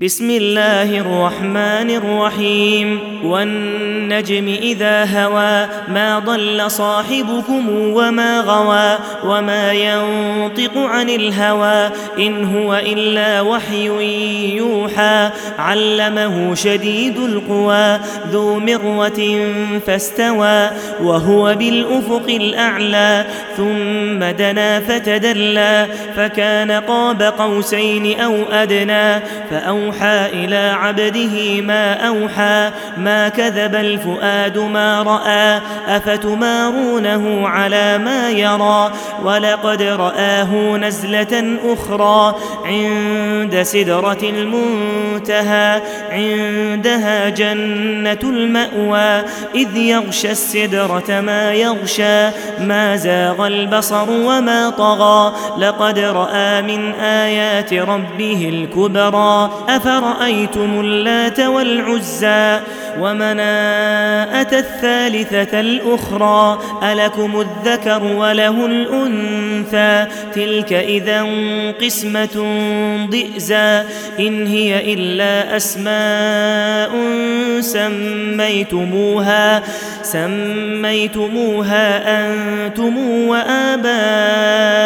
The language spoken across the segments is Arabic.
بسم الله الرحمن الرحيم. والنجم إذا هوى ما ضل صاحبكم وما غوى وما ينطق عن الهوى إن هو إلا وحي يوحى. علمه شديد القوى ذو مروه فاستوى وهو بالأفق الأعلى. ثم دنا فتدلى فكان قاب قوسين أو أدنى فأوحى أوحى إلى عبده ما أوحى ما كذب الفؤاد ما رأى أفتمارونه على ما يرى؟ ولقد رآه نزلة أخرى عند سدرة المنتهى عندها جنة المأوى إذ يغشى السدرة ما يغشى ما زاغ البصر وما طغى. لقد رأى من آيات ربه الكبرى. أفرأيتم اللات والعزى ومناءة الثالثة الأخرى ألكم الذكر وله الأنثى تلك إذا قسمة ضئزى إن هي إلا أسماء سميتموها سميتموها أنتم وآباؤكم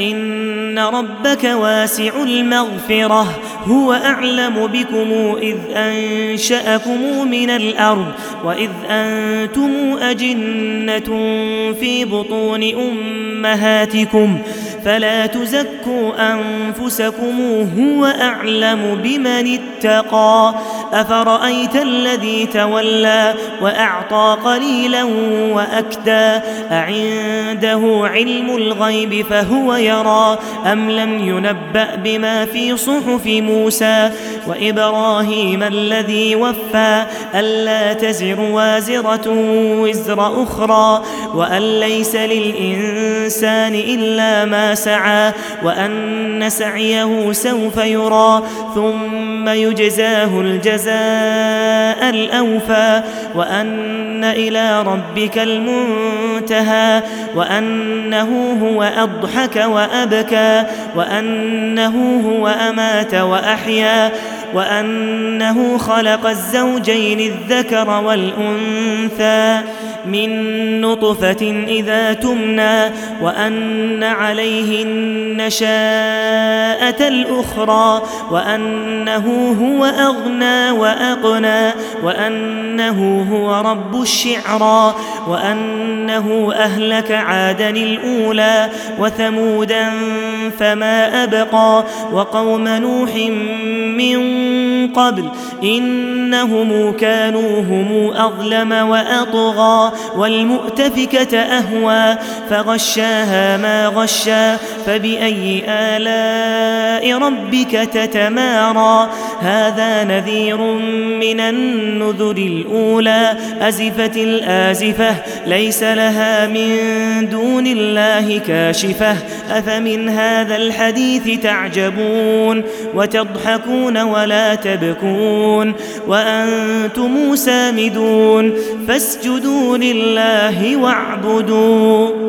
إن ربك واسع المغفرة هو أعلم بكم إذ أنشأكم من الأرض وإذ أنتم أجنة في بطون أمهاتكم. فلا تزكوا أنفسكم هو أعلم بمن اتقى. أفرأيت الذي تولى وأعطى قليلا وأكدى. أعنده علم الغيب فهو يرى. أم لم ينبأ بما في صحف موسى وإبراهيم الذي وفى؟ ألا تزر وازرة وزر أخرى. وأن ليس للإنسان إلا ما سعى وأن سعيه سوف يرى ثم يجزاه الجزاء الأوفى وأن إلى ربك المنتهى وأنه هو أضحك وأبكى وأنه هو أمات وأحيا وأنه خلق الزوجين الذكر والأنثى من نطفة إذا تمنى وأن عليه النشاءة الأخرى وأنه هو أغنى وأقنى وأنه هو رب الشعرى وأنه أهلك عادا الأولى وثمودا فما أبقى وقوم نوح من قبل إنهم كانوا هم أظلم وأطغى والمؤتفكة أهوى فغشاها ما غشا فبأي آلاء ربك تتمارى هذا نذير من النذر الأولى أزفت الآزفة ليس لها من دون الله كاشفة أفمن هذا الحديث تعجبون وتضحكون ولا تبكون وأنتم سامدون فاسجدوا لله واعبدوا